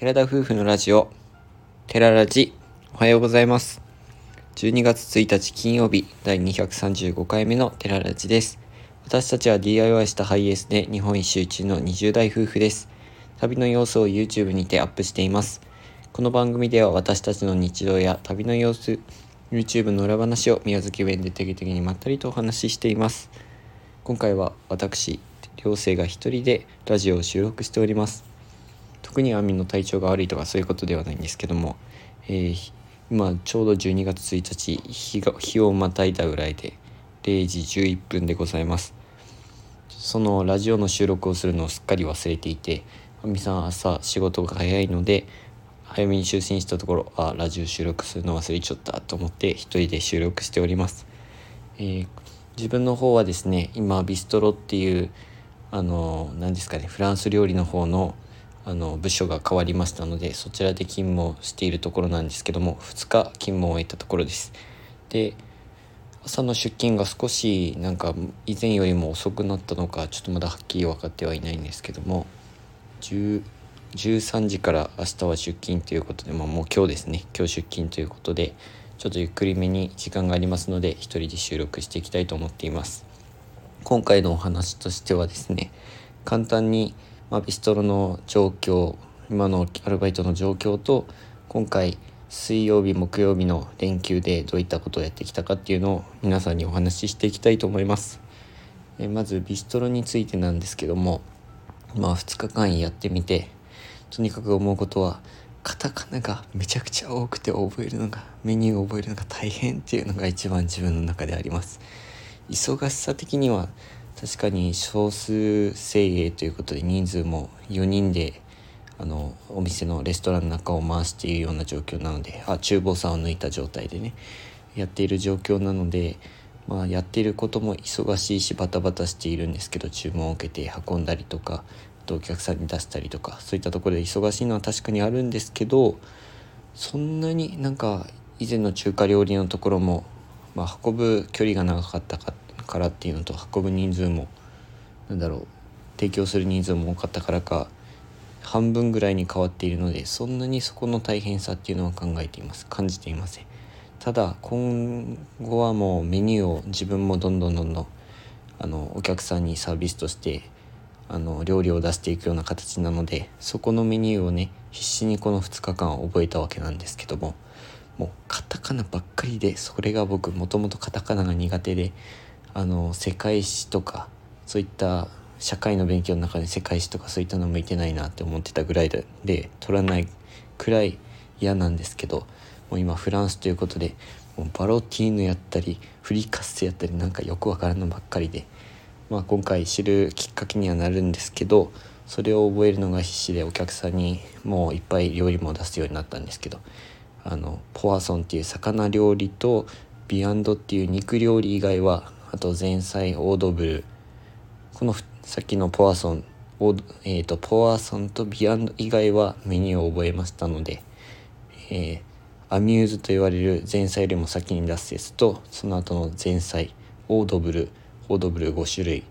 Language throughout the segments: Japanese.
寺田夫婦のラジオ、寺ラジ、おはようございます。12月1日金曜日、第235回目の寺ラジです。私たちは DIY したハイエースで日本一周中の20代夫婦です。旅の様子を YouTube にてアップしています。この番組では私たちの日常や旅の様子、YouTube の裏話を宮崎弁で定期的にまったりとお話ししています。今回は私、寮生が一人でラジオを収録しております。特にアミの体調が悪いとかそういうことではないんですけども、えー今ちょうど12月1日日が日をまたいだぐらいで0時11分でございます。そのラジオの収録をするのをすっかり忘れていてアミさん朝仕事が早いので早めに就寝したところあラジオ収録するの忘れちゃったと思って一人で収録しております、えー自分の方はですね今ビストロっていうあの何ですかねフランス料理の方のあの部署が変わりましたのでそちらで勤務をしているところなんですけども2日勤務を終えたところです。で朝の出勤が少しなんか以前よりも遅くなったのかちょっとまだはっきり分かってはいないんですけども13時から明日は出勤ということで、まあ、もう今日ですね。今日出勤ということでちょっとゆっくりめに時間がありますので一人で収録していきたいと思っています。今回のお話としてはですね簡単に、まあ、ビストロの状況今のアルバイトの状況と今回水曜日木曜日の連休でどういったことをやってきたかっていうのを皆さんにお話ししていきたいと思います。えまずビストロについてなんですけどもまあ2日間やってみてとにかく思うことはカタカナがめちゃくちゃ多くて覚えるのがメニューを覚えるのが大変っていうのが一番自分の中であります。忙しさ的には確かに少数精鋭ということで人数も4人であのお店のレストランの中を回しているような状況なのであ厨房さんを抜いた状態でねやっている状況なので、まあ、やっていることも忙しいしバタバタしているんですけど注文を受けて運んだりとかとお客さんに出したりとかそういったところで忙しいのは確かにあるんですけどそんなになんか以前の中華料理のところも、まあ、運ぶ距離が長かったかからっていうのと運ぶ人数もなんだろう提供する人数も多かったからか半分ぐらいに変わっているのでそんなにそこの大変さっていうのは考えています。感じていませんただ今後はもうメニューを自分もどんどんどんどんあのお客さんにサービスとしてあの料理を出していくような形なのでそこのメニューをね必死にこの2日間覚えたわけなんですけどももうカタカナばっかりでそれが僕もともとカタカナが苦手であの世界史とかそういった社会の勉強の中で世界史とかそういったの向いてないなって思ってたぐらいでで取らないくらい嫌なんですけどもう今フランスということでもうバロティーヌやったりフリカッセやったりなんかよくわからんのばっかりで、まあ、今回知るきっかけにはなるんですけどそれを覚えるのが必死でお客さんにもういっぱい料理も出すようになったんですけどあのポワソンっていう魚料理とビアンドっていう肉料理以外はあと前菜オードブル。このさっきのポワソン。オーえーと、ポワソンとビアンド以外はメニューを覚えましたので、えー、アミューズと言われる前菜よりも先に出すやつとその後の前菜オードブル。オードブル5種類。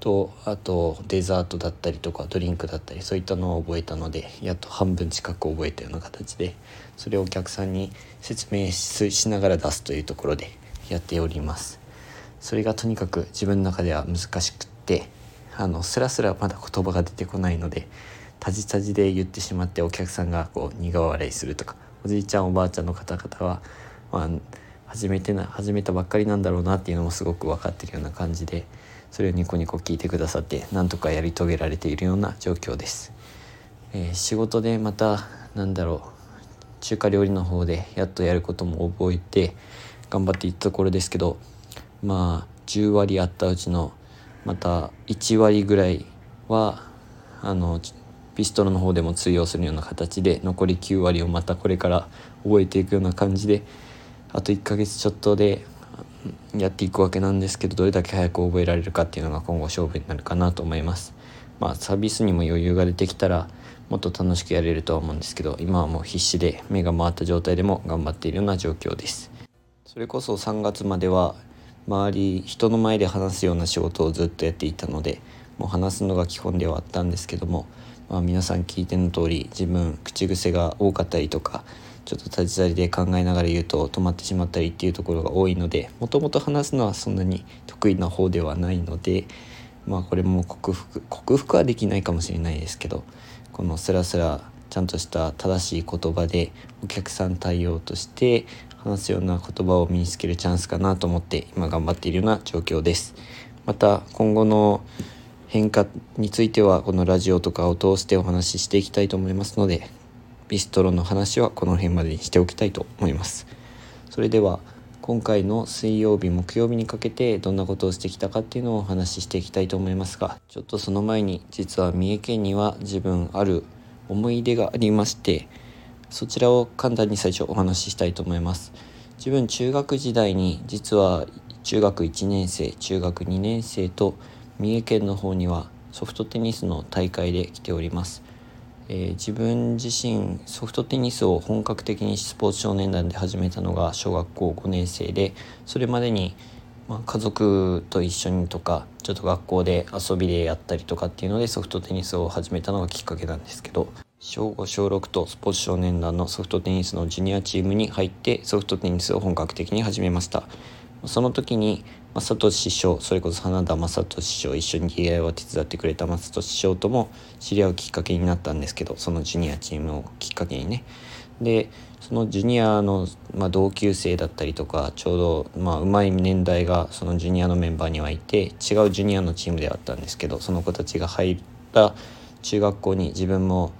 とあとデザートだったりとかドリンクだったりそういったのを覚えたのでやっと半分近く覚えたような形でそれをお客さんに説明しながら出すというところでやっております。それがとにかく自分の中では難しくってあのスラスラまだ言葉が出てこないのでタジタジで言ってしまってお客さんがこう苦笑いするとかおじいちゃんおばあちゃんの方々は、まあ、初めてな始めたばっかりなんだろうなっていうのもすごく分かってるような感じでそれをニコニコ聞いてくださってなんとかやり遂げられているような状況です。えー、仕事でまたなんだろう中華料理の方でやっとやることも覚えて頑張っていったところですけどまあ10割あったうちのまた1割ぐらいはあのピストルの方でも通用するような形で残り9割をまたこれから覚えていくような感じであと1ヶ月ちょっとでやっていくわけなんですけどどれだけ早く覚えられるかっていうのが今後勝負になるかなと思います。まあサービスにも余裕が出てきたらもっと楽しくやれるとは思うんですけど今はもう必死で目が回った状態でも頑張っているような状況です。それこそ3月までは周り人の前で話すような仕事をずっとやっていたのでもう話すのが基本ではあったんですけどもまあ、皆さん聞いての通り自分口癖が多かったりとかちょっと立ち去りで考えながら言うと止まってしまったりっていうところが多いのでもともと話すのはそんなに得意な方ではないのでまあこれも克服克服はできないかもしれないですけどこのスラスラちゃんとした正しい言葉でお客さん対応として話すような言葉を身につけるチャンスかなと思って今頑張っているような状況です。また今後の変化についてはこのラジオとかを通してお話ししていきたいと思いますのでビストロの話はこの辺までにしておきたいと思いますそれでは今回の水曜日木曜日にかけてどんなことをしてきたかっていうのをお話ししていきたいと思いますがちょっとその前に実は三重県には自分ある思い出がありましてそちらを簡単に最初お話ししたいと思います。自分中学時代に実は中学1年生中学2年生と三重県の方にはソフトテニスの大会で来ております、えー、自分自身ソフトテニスを本格的にスポーツ少年団で始めたのが小学校5年生でそれまでに、まあ、家族と一緒にとかちょっと学校で遊びでやったりとかっていうのでソフトテニスを始めたのがきっかけなんですけど小5小6とスポーツ少年団のソフトテニスのジュニアチームに入ってソフトテニスを本格的に始めました。その時に正俊師匠それこそ花田正俊師匠一緒に DI を手伝ってくれた正俊師匠とも知り合うきっかけになったんですけどそのジュニアチームをきっかけにね。でそのジュニアの、まあ、同級生だったりとかちょうど、まあ、うまい年代がそのジュニアのメンバーにはいて違うジュニアのチームではあったんですけどその子たちが入った中学校に自分も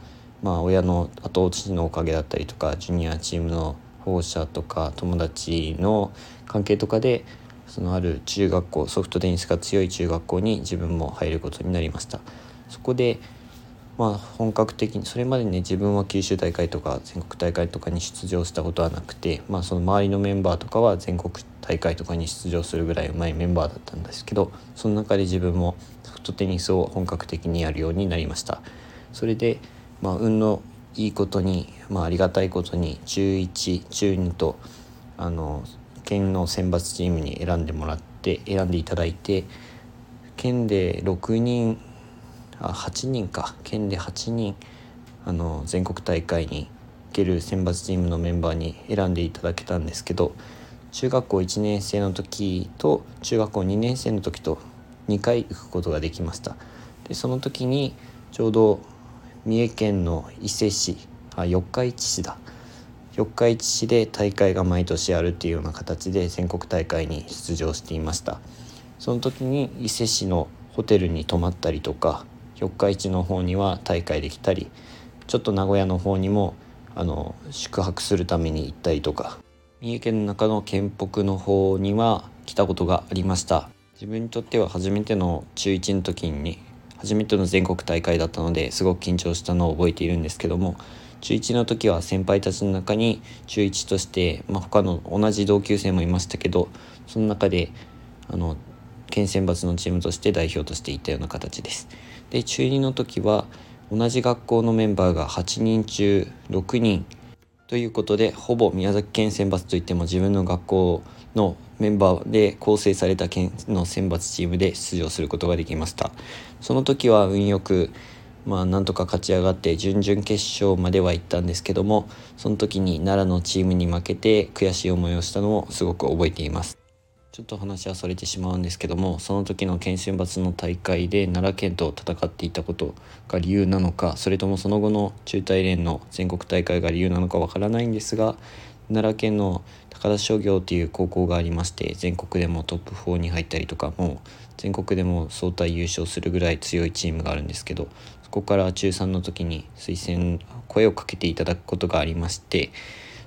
まあ親の後押しのおかげだったりとかジュニアチームの保護者とか友達の関係とかでそのある中学校ソフトテニスが強い中学校に自分も入ることになりました。そこでまあ本格的にそれまでね自分は九州大会とか全国大会とかに出場したことはなくてまあその周りのメンバーとかは全国大会とかに出場するぐらいうまいメンバーだったんですけどその中で自分もソフトテニスを本格的にやるようになりました。それでまあ運のいいことに、まあ、ありがたいことに中1中2とあの県の選抜チームに選んでもらって選んでいただいて県で6人あ8人か。県で8人あの全国大会に行ける選抜チームのメンバーに選んでいただけたんですけど中学校1年生の時と中学校2年生の時と2回行くことができました。でその時にちょうど三重県の伊勢市あ四日市市だ四日市市で大会が毎年あるっていうような形で全国大会に出場していました。その時に伊勢市のホテルに泊まったりとか四日市の方には大会できたりちょっと名古屋の方にもあの宿泊するために行ったりとか三重県の中の県北の方には来たことがありました。自分にとっては初めての中1の時に初めての全国大会だったのですごく緊張したのを覚えているんですけども中1の時は先輩たちの中に中1として、まあ、他の同じ同級生もいましたけどその中であの県選抜のチームとして代表としていたような形です。で中2の時は同じ学校のメンバーが8人中6人ということでほぼ宮崎県選抜といっても自分の学校のメンバーで構成された県の選抜チームで出場することができました。その時は運よくまあなんとか勝ち上がって準々決勝までは行ったんですけどもその時に奈良のチームに負けて悔しい思いをしたのをすごく覚えています。ちょっと話はそれてしまうんですけどもその時の県選抜の大会で奈良県と戦っていたことが理由なのかそれともその後の中大連の全国大会が理由なのかわからないんですが奈良県の高田商業っていう高校がありまして全国でもトップ4に入ったりとかもう全国でも総体優勝するぐらい強いチームがあるんですけどそこから中3の時に推薦声をかけていただくことがありまして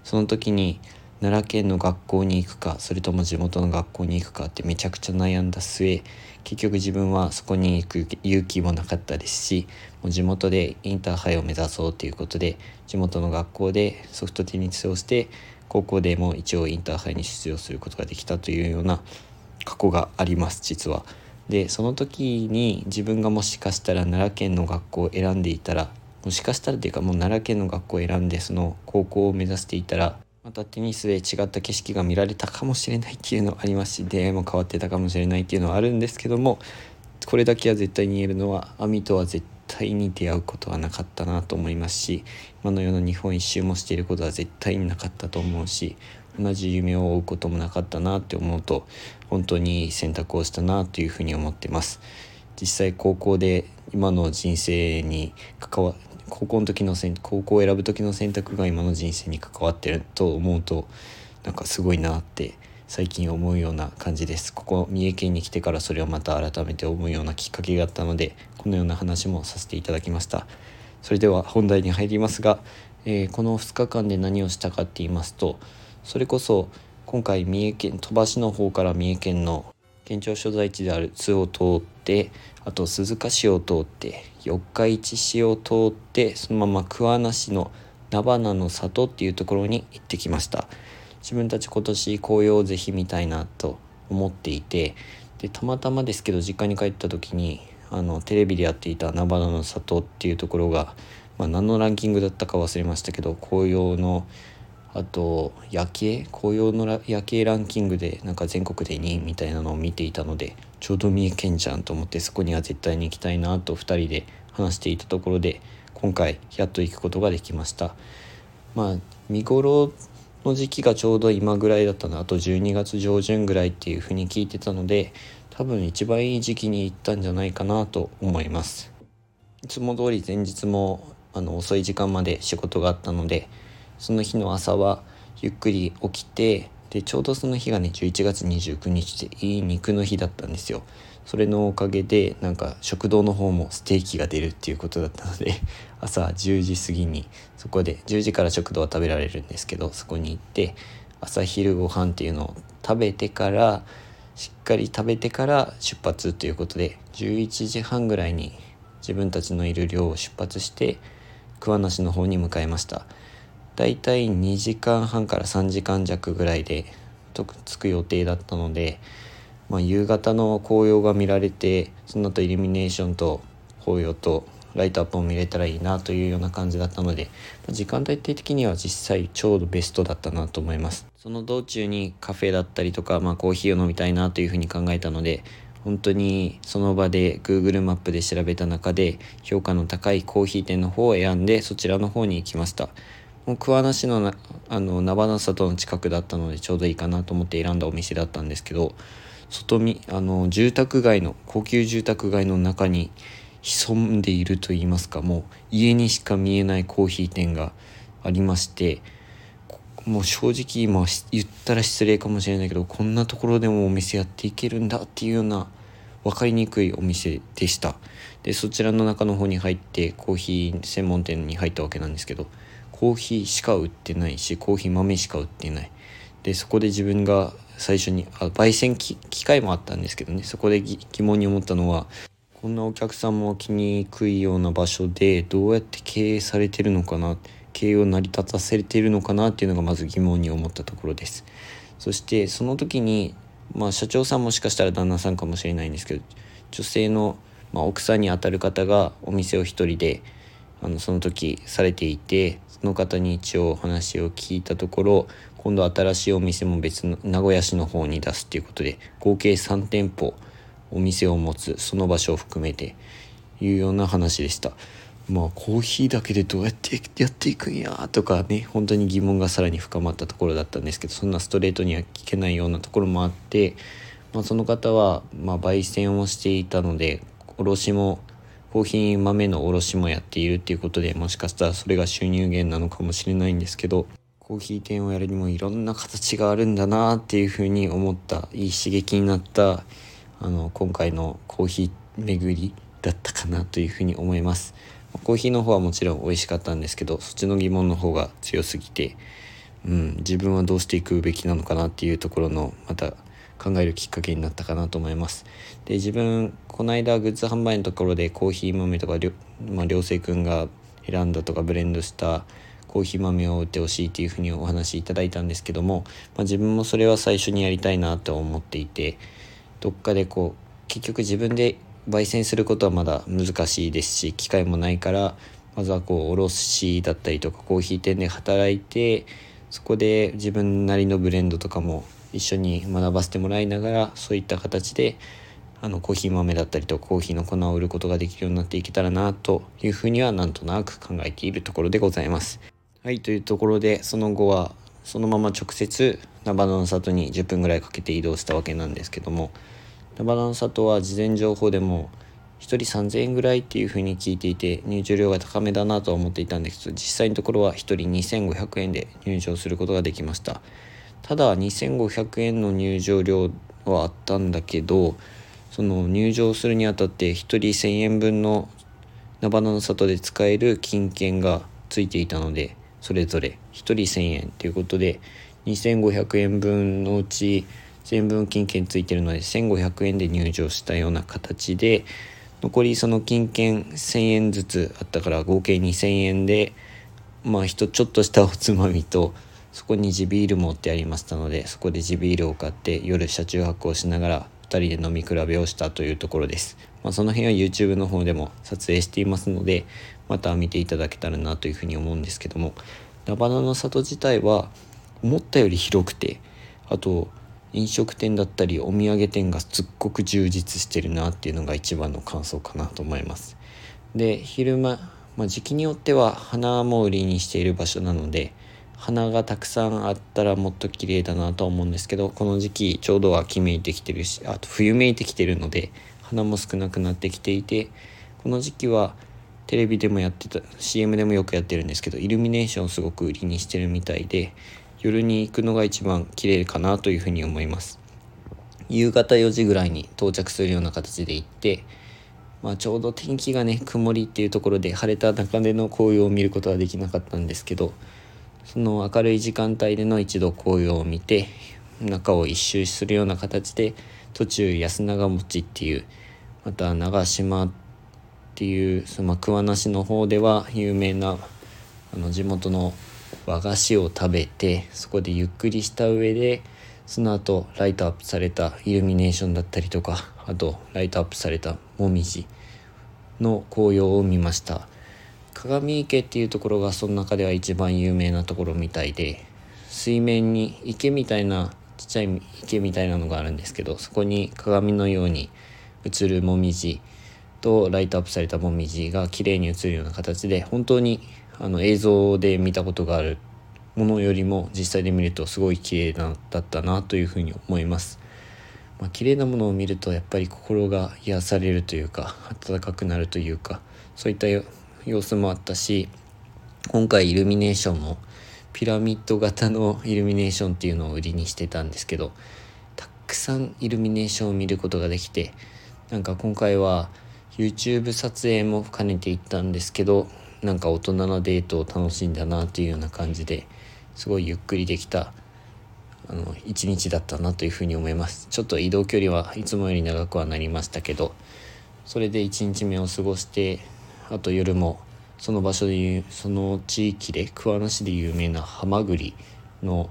その時に奈良県の学校に行くかそれとも地元の学校に行くかってめちゃくちゃ悩んだ末結局自分はそこに行く勇気もなかったですしもう地元でインターハイを目指そうということで地元の学校でソフトテニスをして高校でも一応インターハイに出場することができたというような過去があります実は。でその時に自分がもしかしたら奈良県の学校を選んでいたらもしかしたらというかもう奈良県の学校を選んでその高校を目指していたらまたテニスで違った景色が見られたかもしれないっていうのありますし出会いも変わってたかもしれないっていうのはあるんですけどもこれだけは絶対に言えるのは網とは絶対に出会うことはなかったなと思いますし今のような日本一周もしていることは絶対になかったと思うし同じ夢を追うこともなかったなって思うと本当に選択をしたなというふうに思ってます。実際高校で今の人生に関わ高校の時の高校を選ぶ時の選択が今の人生に関わってると思うとなんかすごいなって最近思うような感じです。ここ三重県に来てからそれをまた改めて思うようなきっかけがあったのでこのような話もさせていただきました。それでは本題に入りますが、えー、この2日間で何をしたかって言いますとそれこそ今回三重県鳥羽市の方から三重県の県庁所在地である津を通ってあと鈴鹿市を通って四日市市を通ってそのまま桑名市の菜花の里っていうところに行ってきました。自分たち今年紅葉をぜひ見たいなと思っていてでたまたまですけど実家に帰った時にあのテレビでやっていた菜花の里っていうところが、まあ、何のランキングだったか忘れましたけど紅葉のあと夜景？紅葉の夜景ランキングでなんか全国で2位みたいなのを見ていたのでちょうど三重県じゃんと思ってそこには絶対に行きたいなと2人で話していたところで今回やっと行くことができました。まあ見頃の時期がちょうど今ぐらいだったなあと12月上旬ぐらいっていうふうに聞いてたので多分一番いい時期に行ったんじゃないかなと思います。いつも通り前日もあの遅い時間まで仕事があったのでその日の朝はゆっくり起きてでちょうどその日がね11月29日でいい肉の日だったんですよ。それのおかげでなんか食堂の方もステーキが出るっていうことだったので 朝10時過ぎにそこで10時から食堂は食べられるんですけどそこに行って朝昼ご飯っていうのを食べてからしっかり食べてから出発ということで11時半ぐらいに自分たちのいる寮を出発して桑名市の方に向かいました。だいたい2時間半から3時間弱ぐらいで着く予定だったので、まあ、夕方の紅葉が見られてその後イルミネーションと紅葉とライトアップを見れたらいいなというような感じだったので時間帯的には実際ちょうどベストだったなと思います。その道中にカフェだったりとか、まあ、コーヒーを飲みたいなというふうに考えたので本当にその場で Google マップで調べた中で評価の高いコーヒー店の方を選んでそちらの方に行きました。もう桑名市のなあの菜花里の近くだったのでちょうどいいかなと思って選んだお店だったんですけど外見あの住宅街の高級住宅街の中に潜んでいると言いますかもう家にしか見えないコーヒー店がありましてもう正直今言ったら失礼かもしれないけどこんなところでもお店やっていけるんだっていうような分かりにくいお店でした。でそちらの中の方に入ってコーヒー専門店に入ったわけなんですけどコーヒーしか売ってないしコーヒー豆しか売ってない。でそこで自分が最初にあ焙煎機械もあったんですけどね。そこで疑問に思ったのはこんなお客さんも来にくいような場所でどうやって経営されてるのかな経営を成り立たせているのかなっていうのがまず疑問に思ったところです。そしてその時にまあ社長さんもしかしたら旦那さんかもしれないんですけど女性の、まあ、奥さんにあたる方がお店を一人であのその時されていての方に一応お話を聞いたところ今度新しいお店も別の名古屋市の方に出すっていうことで合計3店舗お店を持つその場所を含めていうような話でした。まあコーヒーだけでどうやってやっていくんやとかね本当に疑問がさらに深まったところだったんですけどそんなストレートには聞けないようなところもあって、まあ、その方はまあ焙煎をしていたので卸もコーヒー豆の卸もやっているっていうことでもしかしたらそれが収入源なのかもしれないんですけどコーヒー店をやるにもいろんな形があるんだなっていうふうに思ったいい刺激になったあの今回のコーヒー巡りだったかなというふうに思います。コーヒーの方はもちろん美味しかったんですけどそっちの疑問の方が強すぎて、うん、自分はどうしていくべきなのかなっていうところのまた考えるきっかけになったかなと思います。で自分この間グッズ販売のところでコーヒー豆とかりょ、まあ、良くんが選んだとかブレンドしたコーヒー豆を売ってほしいというふうにお話しいただいたんですけども、まあ、自分もそれは最初にやりたいなと思っていてどっかでこう結局自分で焙煎することはまだ難しいですし機会もないからまずはこう卸だったりとかコーヒー店で働いてそこで自分なりのブレンドとかも一緒に学ばせてもらいながらそういった形であのコーヒー豆だったりとコーヒーの粉を売ることができるようになっていけたらなというふうにはなんとなく考えているところでございます。はいというところでその後はそのまま直接菜花の里に10分ぐらいかけて移動したわけなんですけども菜花の里は事前情報でも1人3000円ぐらいっていうふうに聞いていて入場料が高めだなとは思っていたんですけど実際のところは1人2500円で入場することができましたただ2500円の入場料はあったんだけどその入場するにあたって1人1000円分の菜花の里で使える金券がついていたのでそれぞれ1人1000円ということで2500円分のうち1000分金券ついてるので1500円で入場したような形で残りその金券1000円ずつあったから合計2000円でまあ人ちょっとしたおつまみとそこに地ビールもってありましたのでそこで地ビールを買って夜車中泊をしながら2人で飲み比べをしたというところです、まあ、その辺は YouTube の方でも撮影していますのでまた見ていただけたらなというふうに思うんですけども菜花の里自体は思ったより広くてあと飲食店だったりお土産店がすっごく充実してるなっていうのが一番の感想かなと思います。で昼間、まあ、時期によっては花も売りにしている場所なので花がたくさんあったらもっと綺麗だなと思うんですけどこの時期ちょうど秋めいてきてるしあと冬めいてきてるので花も少なくなってきていてこの時期はテレビでもやってた CM でもよくやってるんですけどイルミネーションをすごく売りにしてるみたいで夜に行くのが一番綺麗かなというふうに思います。夕方4時ぐらいに到着するような形で行って、まあ、ちょうど天気がね曇りっていうところで晴れた中での紅葉を見ることはできなかったんですけどその明るい時間帯での一度紅葉を見て中を一周するような形で途中安永餅っていうまた長島っていうその桑名市の方では有名なあの地元の和菓子を食べてそこでゆっくりした上でその後ライトアップされたイルミネーションだったりとかあとライトアップされたもみじの紅葉を見ました。鏡池っていうところがその中では一番有名なところみたいで水面に池みたいなちっちゃい池みたいなのがあるんですけどそこに鏡のように映るもみじとライトアップされたもみじが綺麗に映るような形で本当にあの映像で見たことがあるものよりも実際で見るとすごい綺麗なだったなというふうに思います。まあ、綺麗なものを見るとやっぱり心が癒されるというか温かくなるというかそういった様子もあったし今回イルミネーションもピラミッド型のイルミネーションっていうのを売りにしてたんですけどたくさんイルミネーションを見ることができてなんか今回は YouTube 撮影も兼ねて行ったんですけどなんか大人のデートを楽しんだなというような感じですごいゆっくりできたあの一日だったなというふうに思います。ちょっと移動距離はいつもより長くはなりましたけどそれで1日目を過ごしてあと夜もその場所でいうその地域で桑名市で有名なハマグリの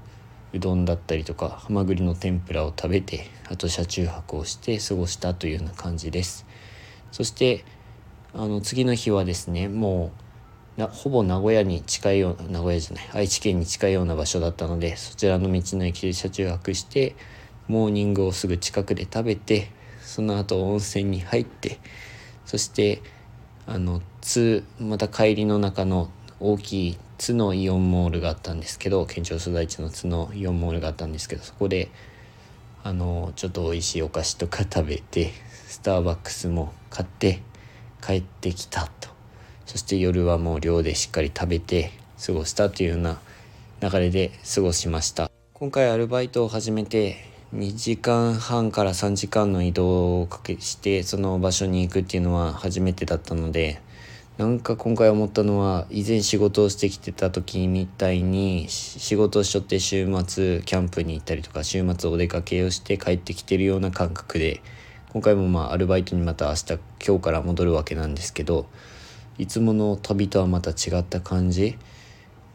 うどんだったりとかハマグリの天ぷらを食べてあと車中泊をして過ごしたというような感じです。そしてあの次の日はですねもうなほぼ名古屋に近いような名古屋じゃない愛知県に近いような場所だったのでそちらの道の駅で車中泊してモーニングをすぐ近くで食べてその後温泉に入ってそしてあの津また帰りの中の大きい津のイオンモールがあったんですけど県庁所在地の津のイオンモールがあったんですけどそこであのちょっと美味しいお菓子とか食べてスターバックスも買って帰ってきたと。そして夜はもう寮でしっかり食べて過ごしたというような流れで過ごしました。今回アルバイトを始めて2時間半から3時間の移動をかけしてその場所に行くっていうのは初めてだったのでなんか今回思ったのは以前仕事をしてきてた時みたいに仕事をしとって週末キャンプに行ったりとか週末お出かけをして帰ってきてるような感覚で今回もまあアルバイトにまた明日今日から戻るわけなんですけどいつもの旅とはまた違った感じ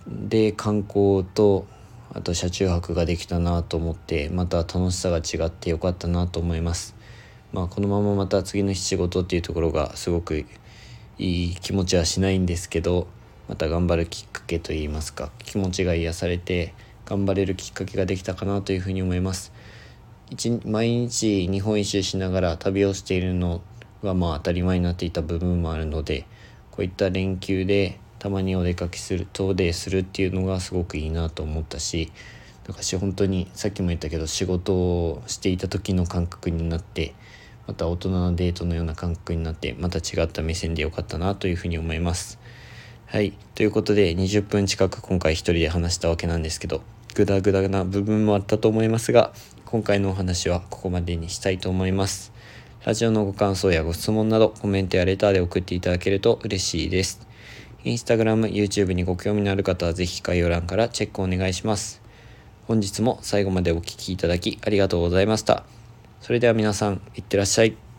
で観光とあと車中泊ができたなと思ってまた楽しさが違ってよかったなと思います。まあこのまままた次の日仕事っていうところがすごくいい気持ちはしないんですけどまた頑張るきっかけといいますか気持ちが癒されて頑張れるきっかけができたかなというふうに思います。毎日日本一周しながら旅をしているのがまあ当たり前になっていた部分もあるのでこういった連休でたまにお出かけする遠出するっていうのがすごくいいなと思ったし私本当にさっきも言ったけど仕事をしていた時の感覚になってまた大人のデートのような感覚になってまた違った目線でよかったなというふうに思います。はいということで20分近く今回一人で話したわけなんですけどグダグダな部分もあったと思いますが今回のお話はここまでにしたいと思います。ラジオのご感想やご質問などコメントやレターで送っていただけると嬉しいです。インスタグラム、YouTube にご興味のある方はぜひ概要欄からチェックお願いします。本日も最後までお聴きいただきありがとうございました。それでは皆さん、いってらっしゃい。